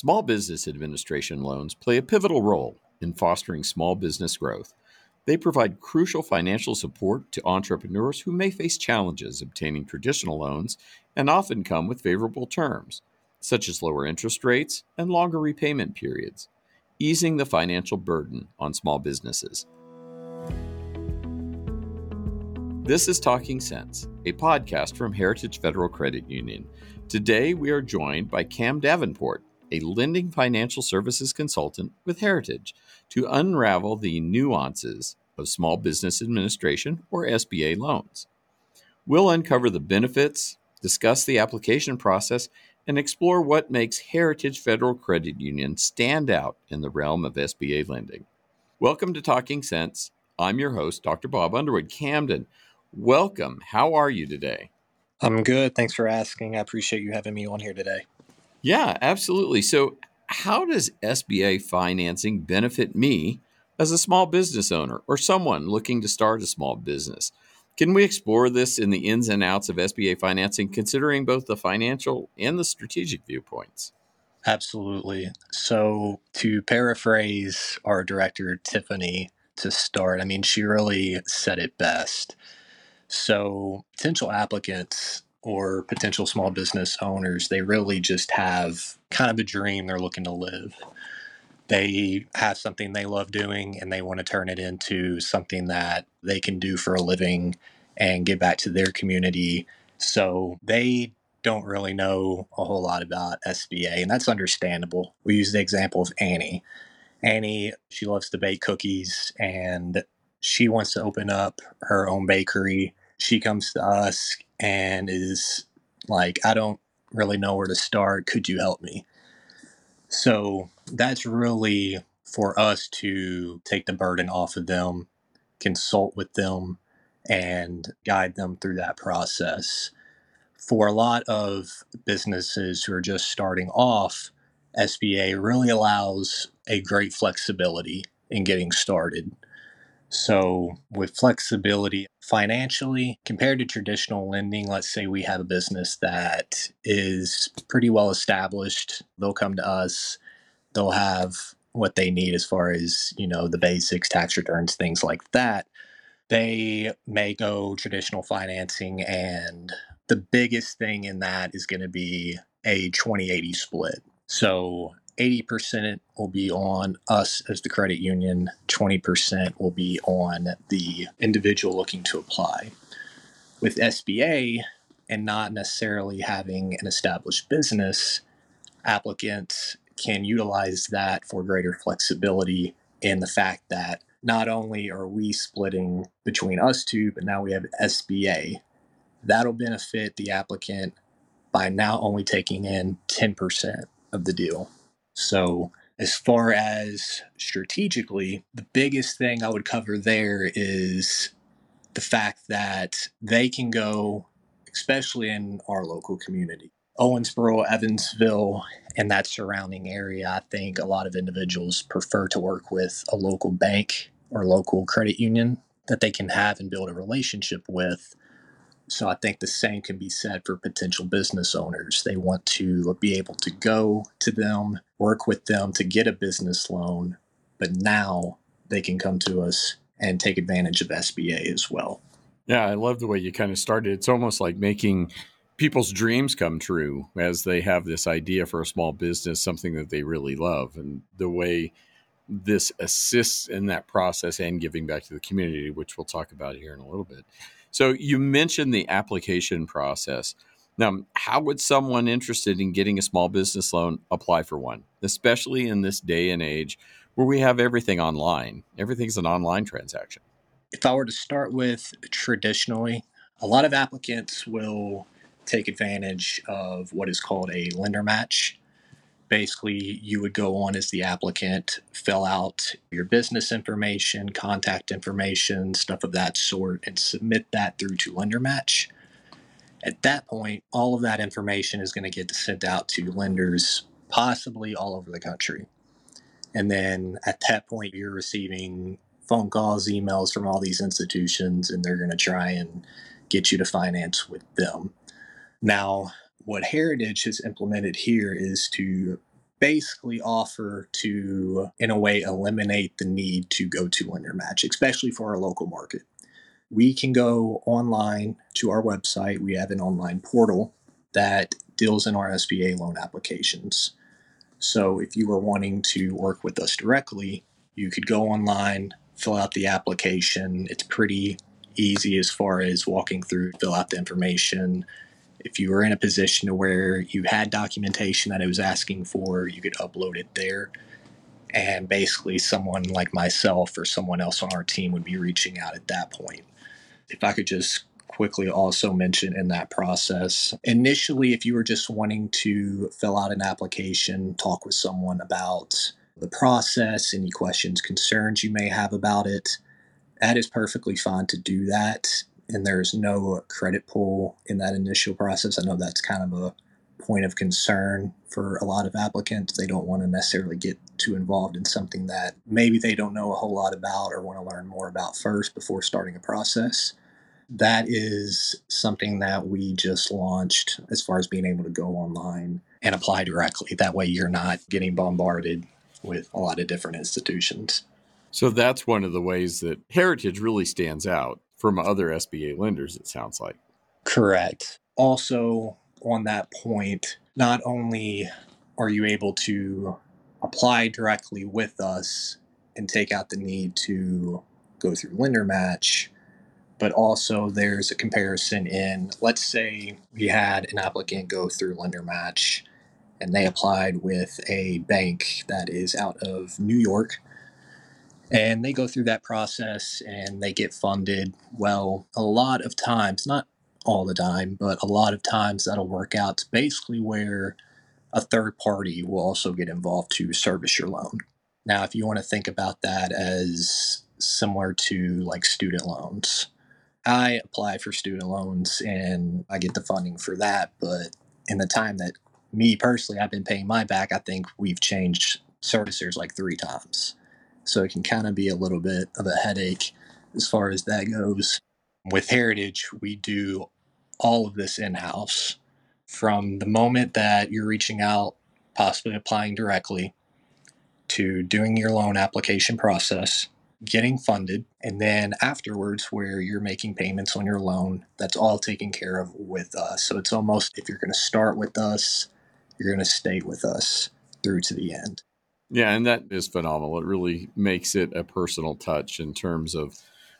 Small Business Administration loans play a pivotal role in fostering small business growth. They provide crucial financial support to entrepreneurs who may face challenges obtaining traditional loans and often come with favorable terms, such as lower interest rates and longer repayment periods, easing the financial burden on small businesses. This is Talking Sense, a podcast from Heritage Federal Credit Union. Today we are joined by Cam Davenport, a lending financial services consultant with Heritage, to unravel the nuances of Small Business Administration or SBA loans. We'll uncover the benefits, discuss the application process, and explore what makes Heritage Federal Credit Union stand out in the realm of SBA lending. Welcome to Talking Sense. I'm your host, Dr. Bob Underwood Camden. Welcome. How are you today? I'm good. Thanks for asking. I appreciate you having me on here today. Yeah, absolutely. So, how does SBA financing benefit me as a small business owner or someone looking to start a small business? Can we explore this in the ins and outs of SBA financing, considering both the financial and the strategic viewpoints? Absolutely. So, to paraphrase our director, Tiffany, to start, I mean, she really said it best. So, potential applicants or potential small business owners, they really just have kind of a dream they're looking to live. They have something they love doing and they want to turn it into something that they can do for a living and give back to their community. So they don't really know a whole lot about SBA, and that's understandable. We use the example of Annie. Annie, she loves to bake cookies and she wants to open up her own bakery. She comes to us and is like, I don't really know where to start. Could you help me? So that's really for us to take the burden off of them, consult with them, and guide them through that process. For a lot of businesses who are just starting off, SBA really allows a great flexibility in getting started. So, with flexibility financially compared to traditional lending, let's say we have a business that is pretty well established, they'll come to us, they'll have what they need as far as, you know, the basics, tax returns, things like that. They may go traditional financing and the biggest thing in that is going to be a 2080 split. So 80% will be on us as the credit union, 20% will be on the individual looking to apply. With SBA and not necessarily having an established business, applicants can utilize that for greater flexibility in the fact that not only are we splitting between us two, but now we have SBA. That'll benefit the applicant by now only taking in 10% of the deal. So, as far as strategically, the biggest thing I would cover there is the fact that they can go, especially in our local community, Owensboro, Evansville, and that surrounding area. I think a lot of individuals prefer to work with a local bank or local credit union that they can have and build a relationship with so I think the same can be said for potential business owners. They want to be able to go to them, work with them to get a business loan, but now they can come to us and take advantage of SBA as well. Yeah, I love the way you kind of started. It's almost like making people's dreams come true as they have this idea for a small business, something that they really love. And the way this assists in that process and giving back to the community, which we'll talk about here in a little bit. So you mentioned the application process. Now, how would someone interested in getting a small business loan apply for one, especially in this day and age where we have everything online? Everything's an online transaction. If I were to start with traditionally, a lot of applicants will take advantage of what is called a lender match basically you would go on as the applicant, fill out your business information, contact information, stuff of that sort, and submit that through to Lender Match. At that point, all of that information is going to get sent out to lenders, possibly all over the country. And then at that point, you're receiving phone calls, emails from all these institutions, and they're going to try and get you to finance with them. Now, what Heritage has implemented here is to basically offer to, in a way, eliminate the need to go to lender match, especially for our local market. We can go online to our website. We have an online portal that deals in our SBA loan applications. So if you were wanting to work with us directly, you could go online, fill out the application. It's pretty easy as far as walking through, fill out the information. If you were in a position to where you had documentation that it was asking for, you could upload it there. And basically, someone like myself or someone else on our team would be reaching out at that point. If I could just quickly also mention in that process. Initially, if you were just wanting to fill out an application, talk with someone about the process, any questions, concerns you may have about it, that is perfectly fine to do that. And there's no credit pull in that initial process. I know that's kind of a point of concern for a lot of applicants. They don't want to necessarily get too involved in something that maybe they don't know a whole lot about or want to learn more about first before starting a process that is something that we just launched as far as being able to go online and apply directly. That way, you're not getting bombarded with a lot of different institutions. So that's one of the ways that Heritage really stands out from other SBA lenders, it sounds like. Correct. Also, on that point, not only are you able to apply directly with us and take out the need to go through lender match but also there's a comparison in let's say we had an applicant go through lender match and they applied with a bank that is out of New York and they go through that process and they get funded well a lot of times not all the time but a lot of times that'll work out basically where a third party will also get involved to service your loan now if you want to think about that as similar to like student loans I apply for student loans and I get the funding for that. But in the time that me personally, I've been paying my back, I think we've changed servicers like three times. So it can kind of be a little bit of a headache as far as that goes. With Heritage, we do all of this in house from the moment that you're reaching out, possibly applying directly, to doing your loan application process getting funded, and then afterwards, where you're making payments on your loan, that's all taken care of with us. So it's almost if you're going to start with us, you're going to stay with us through to the end. Yeah, and that is phenomenal. It really makes it a personal touch in terms of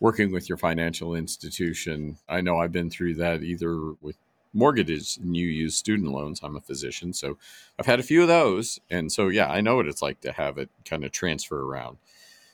working with your financial institution. I know I've been through that either with mortgages and you use student loans. I'm a physician, so I've had a few of those. And so, yeah, I know what it's like to have it kind of transfer around.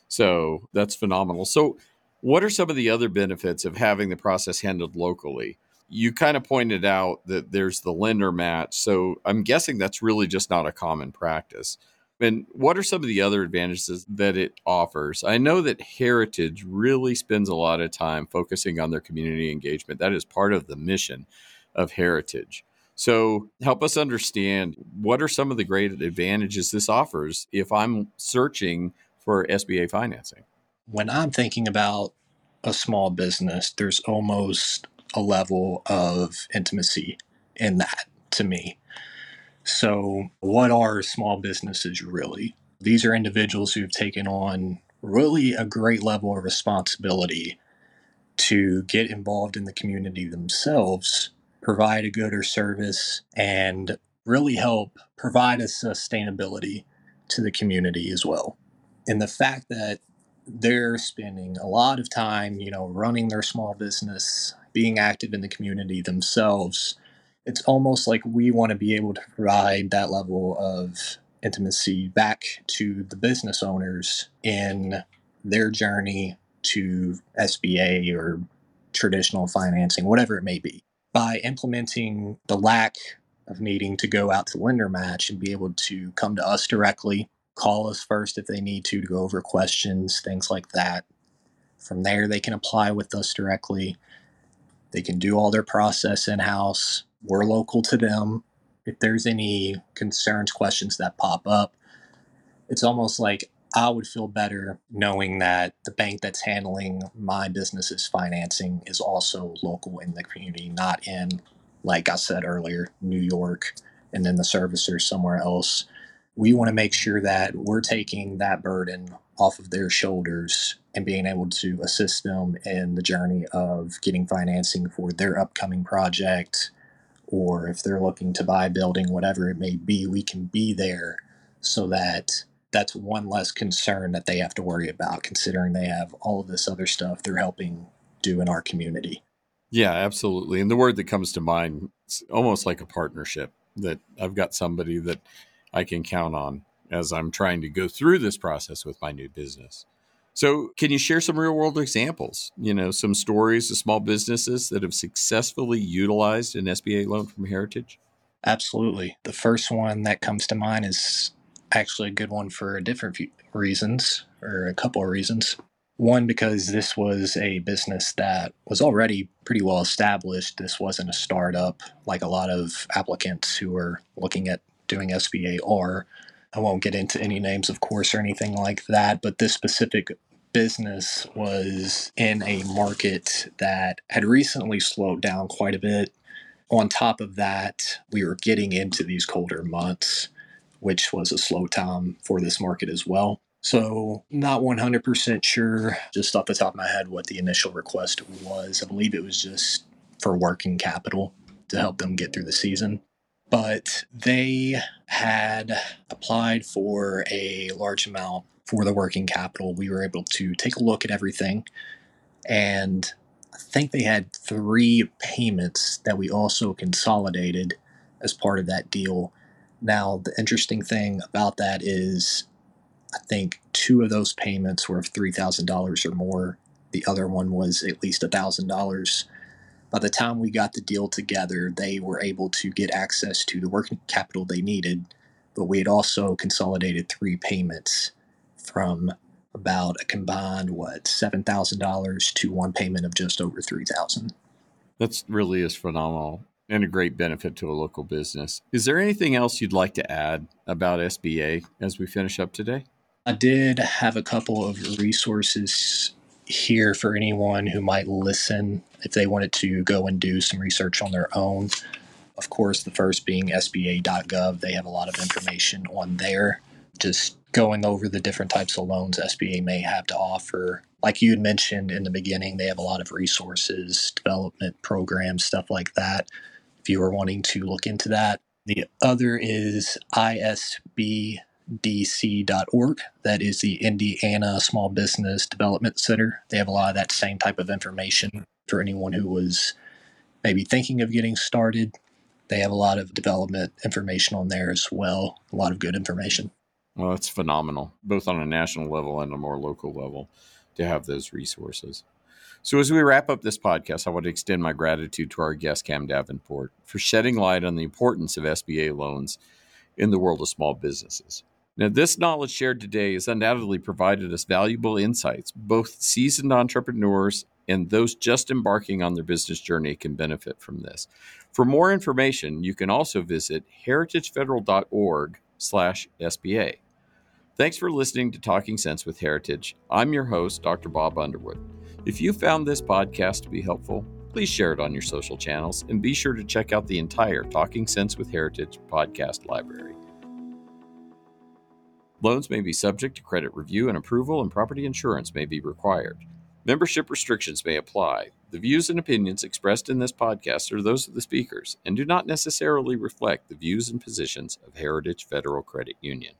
So that's phenomenal. So, what are some of the other benefits of having the process handled locally? You kind of pointed out that there's the lender match. So, I'm guessing that's really just not a common practice. And what are some of the other advantages that it offers? I know that Heritage really spends a lot of time focusing on their community engagement. That is part of the mission of Heritage. So, help us understand what are some of the great advantages this offers if I'm searching for SBA financing? When I'm thinking about a small business, there's almost a level of intimacy in that to me. So, what are small businesses really? These are individuals who've taken on really a great level of responsibility to get involved in the community themselves, provide a good or service, and really help provide a sustainability to the community as well and the fact that they're spending a lot of time, you know, running their small business, being active in the community themselves, it's almost like we want to be able to provide that level of intimacy back to the business owners in their journey to SBA or traditional financing, whatever it may be. By implementing the lack of needing to go out to lender match and be able to come to us directly call us first if they need to to go over questions, things like that. From there, they can apply with us directly. They can do all their process in house. We're local to them. If there's any concerns, questions that pop up, it's almost like I would feel better knowing that the bank that's handling my business's financing is also local in the community, not in, like I said earlier, New York, and then the servicer somewhere else we want to make sure that we're taking that burden off of their shoulders and being able to assist them in the journey of getting financing for their upcoming project or if they're looking to buy a building whatever it may be we can be there so that that's one less concern that they have to worry about considering they have all of this other stuff they're helping do in our community yeah absolutely and the word that comes to mind is almost like a partnership that i've got somebody that i can count on as I'm trying to go through this process with my new business. So, can you share some real world examples? You know, some stories of small businesses that have successfully utilized an SBA loan from Heritage? Absolutely. The first one that comes to mind is actually a good one for a different reasons, or a couple of reasons. One, because this was a business that was already pretty well established. This wasn't a startup like a lot of applicants who are looking at doing SBA are. I won't get into any names, of course, or anything like that, but this specific business was in a market that had recently slowed down quite a bit. On top of that, we were getting into these colder months, which was a slow time for this market as well. So, not 100% sure, just off the top of my head, what the initial request was. I believe it was just for working capital to help them get through the season but they had applied for a large amount for the working capital. We were able to take a look at everything, and I think they had three payments that we also consolidated as part of that deal. Now, the interesting thing about that is, I think two of those payments were of $3,000 or more. The other one was at least $1,000 by the time we got the deal together, they were able to get access to the working capital they needed, but we had also consolidated three payments from about a combined what seven thousand dollars to one payment of just over three thousand. That's really is phenomenal and a great benefit to a local business. Is there anything else you'd like to add about SBA as we finish up today? I did have a couple of resources here for anyone who might listen if they wanted to go and do some research on their own. Of course, the first being SBA.gov. They have a lot of information on there, just going over the different types of loans SBA may have to offer. Like you had mentioned in the beginning, they have a lot of resources, development programs, stuff like that. If you are wanting to look into that, the other is isbdc.org. That is the Indiana Small Business Development Center. They have a lot of that same type of information for anyone who was maybe thinking of getting started. They have a lot of development information on there as well, a lot of good information. Well, it's phenomenal, both on a national level and a more local level, to have those resources. So, as we wrap up this podcast, I want to extend my gratitude to our guest, Cam Davenport, for shedding light on the importance of SBA loans in the world of small businesses. Now, this knowledge shared today has undoubtedly provided us valuable insights. Both seasoned entrepreneurs and those just embarking on their business journey can benefit from this. For more information, you can also visit heritagefederal.org/sba. Thanks for listening to Talking Sense with Heritage. I'm your host, Dr. Bob Underwood. If you found this podcast to be helpful, please share it on your social channels and be sure to check out the entire Talking Sense with Heritage podcast library. Loans may be subject to credit review and approval, and property insurance may be required. Membership restrictions may apply. The views and opinions expressed in this podcast are those of the speakers and do not necessarily reflect the views and positions of Heritage Federal Credit Union.